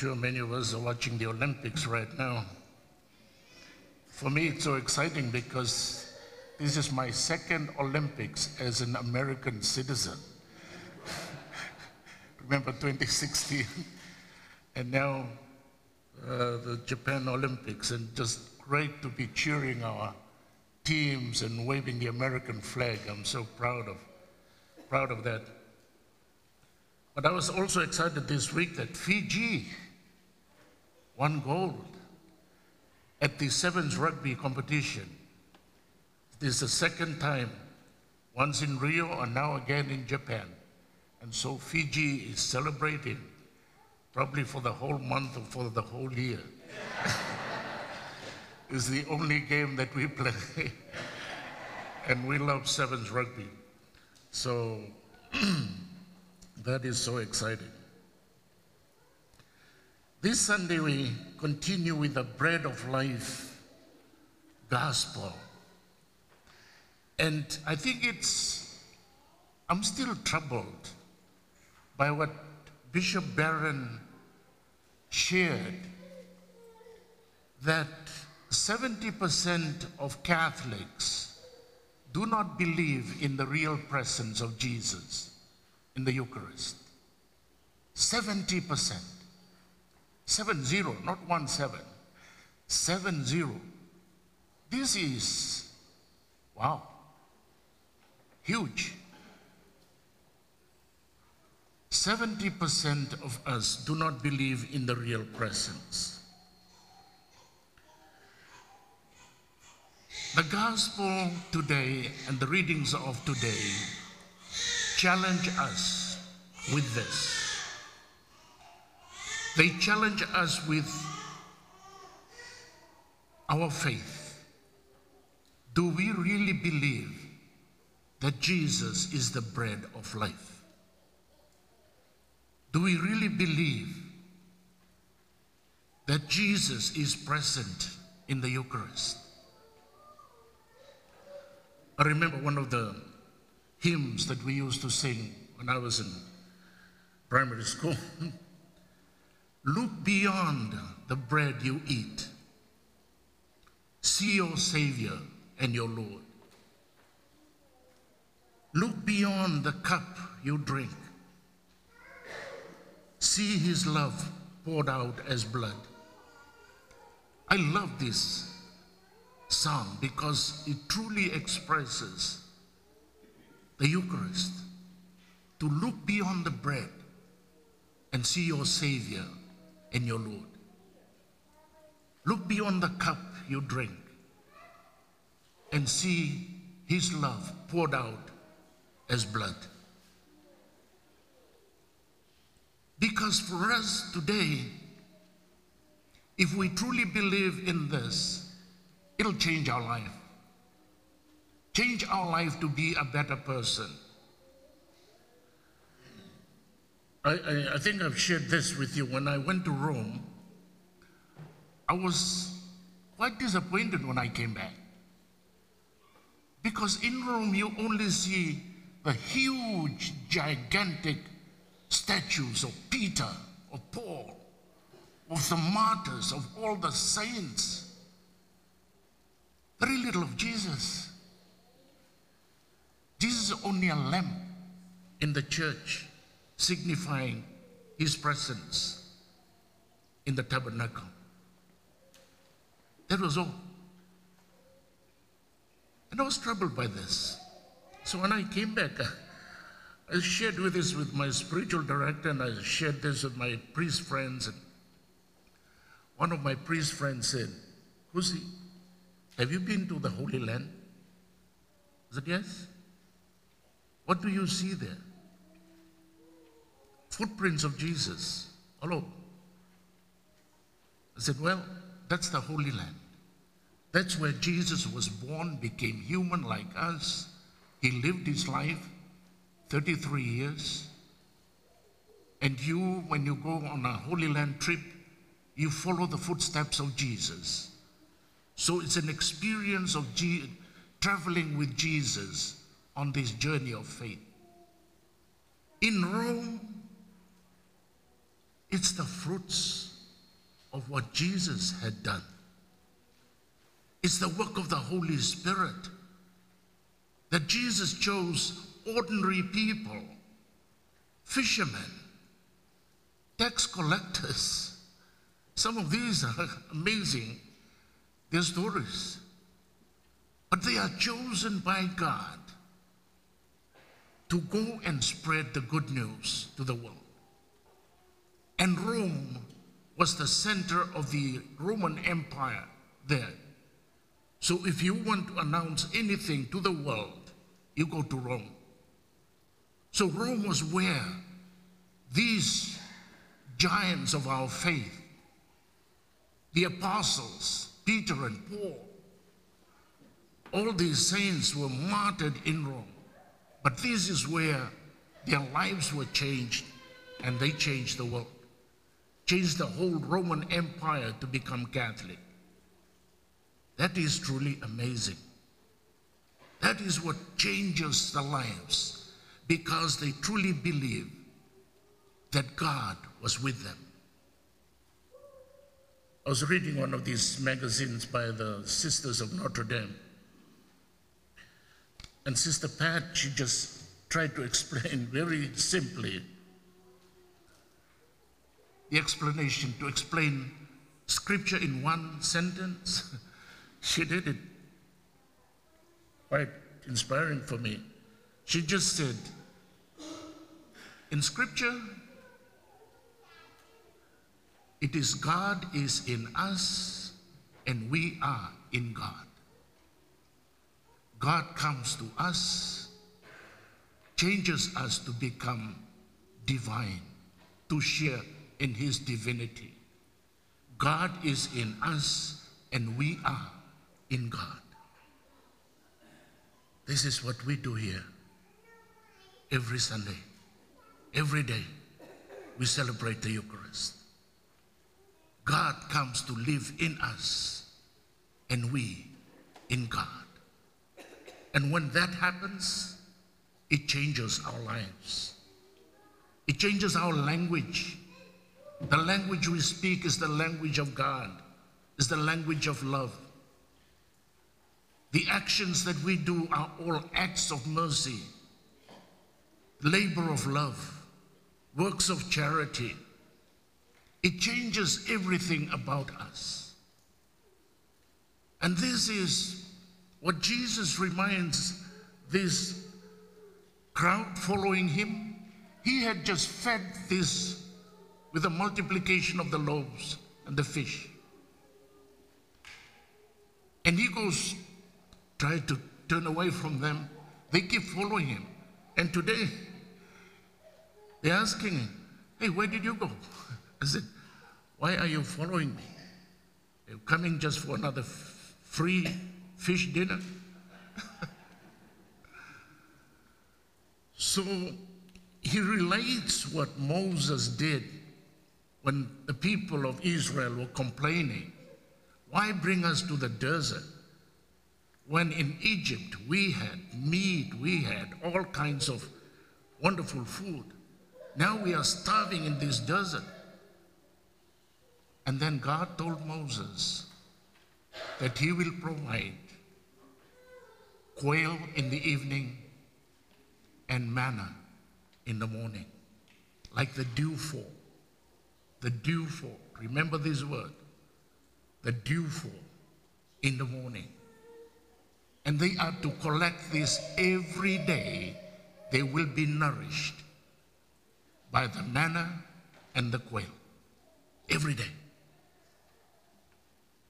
sure many of us are watching the Olympics right now. For me, it's so exciting because this is my second Olympics as an American citizen. Remember 2016? and now uh, the Japan Olympics, and just great to be cheering our teams and waving the American flag. I'm so proud of, proud of that. But I was also excited this week that Fiji won gold at the Sevens rugby competition. This is the second time, once in Rio and now again in Japan. And so Fiji is celebrating probably for the whole month or for the whole year. it's the only game that we play. and we love Sevens rugby. So that is so exciting. This Sunday we continue with the bread of life gospel. And I think it's, I'm still troubled by what Bishop Barron shared that 70% of Catholics do not believe in the real presence of Jesus in the Eucharist. 70%. 7 0, not 1 7. 7 0. This is, wow, huge. 70% of us do not believe in the real presence. The gospel today and the readings of today challenge us with this. They challenge us with our faith. Do we really believe that Jesus is the bread of life? Do we really believe that Jesus is present in the Eucharist? I remember one of the hymns that we used to sing when I was in primary school. Look beyond the bread you eat. See your Savior and your Lord. Look beyond the cup you drink. See his love poured out as blood. I love this song because it truly expresses the Eucharist. To look beyond the bread and see your Savior and your Lord. Look beyond the cup you drink and see his love poured out as blood. Because for us today, if we truly believe in this, it'll change our life. Change our life to be a better person. I, I, I, think I've shared this with you. When I went to Rome, I was quite disappointed when I came back. Because in Rome, you only see the huge, gigantic statues of Peter, of Paul, of the martyrs, of all the saints. Very little of Jesus. Jesus is only a lamp in the church signifying his presence in the tabernacle. That was all. And I was troubled by this. So when I came back, I shared with this with my spiritual director and I shared this with my priest friends. And one of my priest friends said, Kusi, have you been to the Holy Land? I said, yes. What do you see there? Footprints of Jesus all over. I said, well, that's the Holy Land. That's where Jesus was born, became human like us. He lived his life 33 years. And you, when you go on a Holy Land trip, you follow the footsteps of Jesus. So it's an experience of G- traveling with Jesus on this journey of faith. In Rome, it's the fruits of what Jesus had done. It's the work of the Holy Spirit that Jesus chose ordinary people, fishermen, tax collectors. Some of these are amazing, their stories. But they are chosen by God to go and spread the good news to the world. And Rome was the center of the Roman Empire there. So if you want to announce anything to the world, you go to Rome. So Rome was where these giants of our faith, the apostles, Peter and Paul, all these saints were martyred in Rome. But this is where their lives were changed and they changed the world, changed the whole Roman Empire to become Catholic. That is truly amazing. That is what changes the lives because they truly believe that God was with them. I was reading one of these magazines by the Sisters of Notre Dame. And Sister Pat, she just tried to explain very simply the explanation, to explain scripture in one sentence. she did it quite inspiring for me. She just said, in scripture, it is God is in us and we are in God. God comes to us, changes us to become divine, to share in his divinity. God is in us and we are in God. This is what we do here every Sunday, every day. We celebrate the Eucharist. God comes to live in us and we in God. And when that happens, it changes our lives. It changes our language. The language we speak is the language of God, is the language of love. The actions that we do are all acts of mercy, labor of love, works of charity. It changes everything about us. And this is what Jesus reminds this crowd following him. He had just fed this with the multiplication of the loaves and the fish. And he goes, try to turn away from them. They keep following him. And today, they're asking him, hey, where did you go? I said, why are you following me? You're coming just for another free fish dinner? so he relates what Moses did when the people of Israel were complaining. Why bring us to the desert? When in Egypt we had meat, we had all kinds of wonderful food. Now we are starving in this desert. And then God told Moses that he will provide quail in the evening and manna in the morning, like the dew fall. The dewfall. Remember this word. The dewfall in the morning. And they are to collect this every day. They will be nourished by the manna and the quail every day.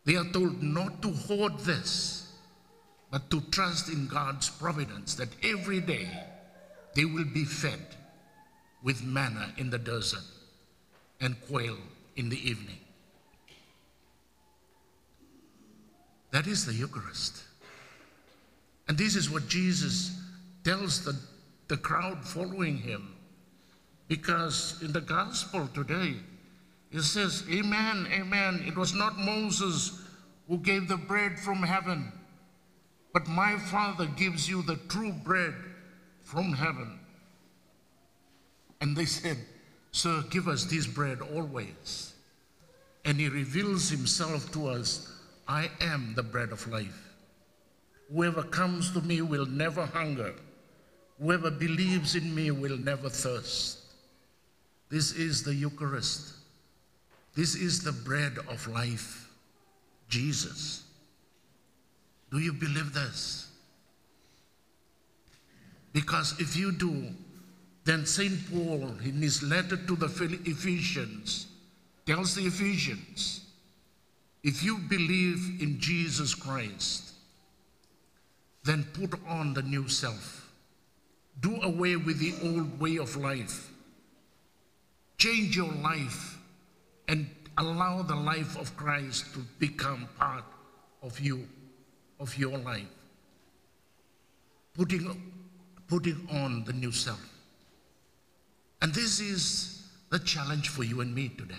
They are told not to hoard this, but to trust in God's providence that every day they will be fed with manna in the desert and quail in the evening. That is the Eucharist. And this is what Jesus tells the, the crowd following him. Because in the gospel today, it says, Amen, Amen. It was not Moses who gave the bread from heaven, but my Father gives you the true bread from heaven. And they said, Sir, give us this bread always. and he reveals himself to us I am the bread of life. Whoever comes to me will never hunger. Whoever believes in me will never thirst. This is the Eucharist. This is the bread of life, Jesus. Do you believe this? Because if you do, then St. Paul, in his letter to the Ephesians, tells the Ephesians if you believe in Jesus Christ, then put on the new self. Do away with the old way of life. Change your life and allow the life of Christ to become part of you, of your life. Putting, putting on the new self. And this is the challenge for you and me today.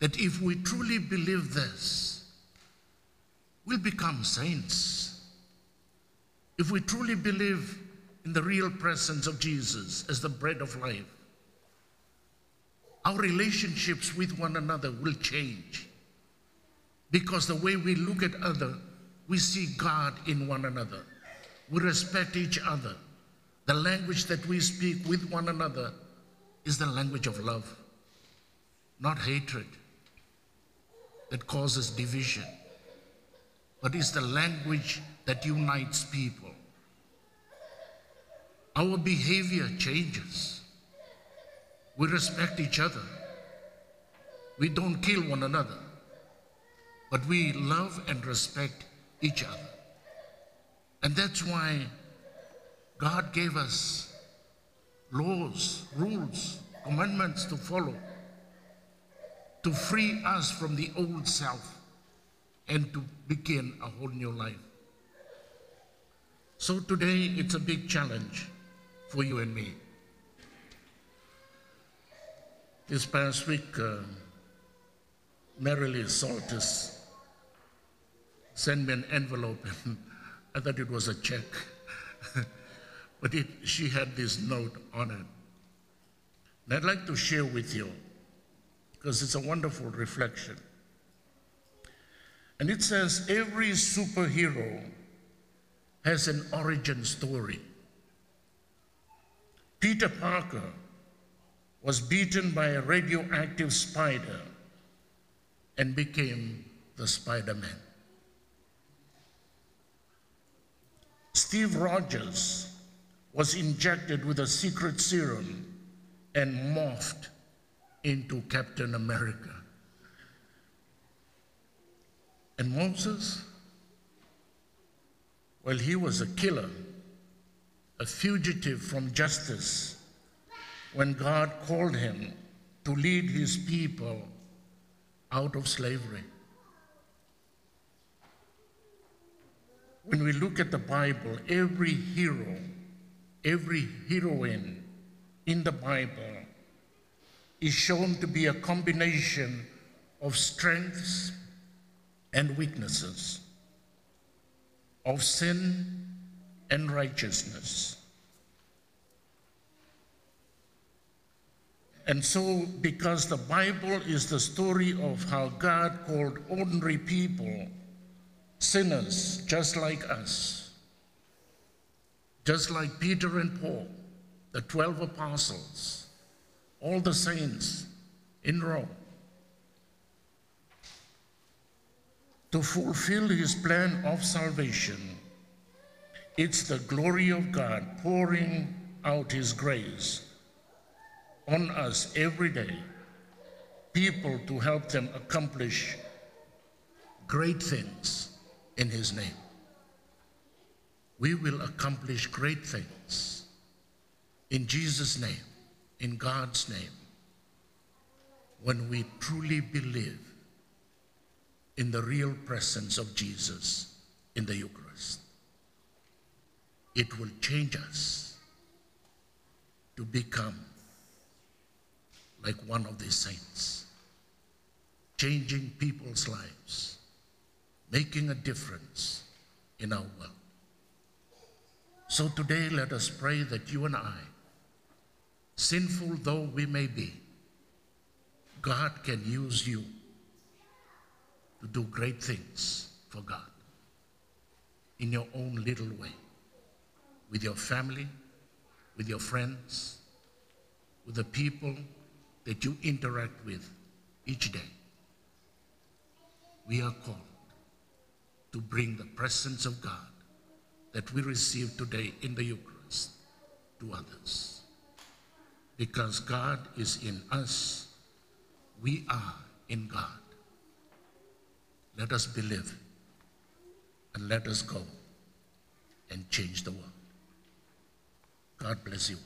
That if we truly believe this, we'll become saints. If we truly believe in the real presence of Jesus as the bread of life, our relationships with one another will change. Because the way we look at other, we see God in one another. We respect each other. The language that we speak with one another is the language of love, not hatred that causes division, but is the language that unites people. Our behavior changes. We respect each other. We don't kill one another, but we love and respect each other. And that's why God gave us laws, rules, commandments to follow to free us from the old self and to begin a whole new life. So today it's a big challenge for you and me. This past week, uh, Marilee Saltis sent me an envelope I thought it was a check. but it, she had this note on it. And I'd like to share with you because it's a wonderful reflection. And it says every superhero has an origin story. Peter Parker was beaten by a radioactive spider and became the Spider Man. Steve Rogers was injected with a secret serum and morphed into Captain America. And Moses, well, he was a killer, a fugitive from justice, when God called him to lead his people out of slavery. When we look at the Bible, every hero, every heroine in the Bible is shown to be a combination of strengths and weaknesses, of sin and righteousness. And so, because the Bible is the story of how God called ordinary people sinners just like us, just like Peter and Paul, the 12 apostles, all the saints in Rome to fulfill his plan of salvation. It's the glory of God pouring out his grace on us every day, people to help them accomplish great things in his name. We will accomplish great things in Jesus' name in God's name when we truly believe in the real presence of Jesus in the Eucharist. It will change us to become like one of these saints, changing people's lives, making a difference in our world. So today, let us pray that you and I sinful though we may be, God can use you to do great things for God in your own little way, with your family, with your friends, with the people that you interact with each day. We are called to bring the presence of God that we receive today in the Eucharist to others. Because God is in us, we are in God. Let us believe and let us go and change the world. God bless you.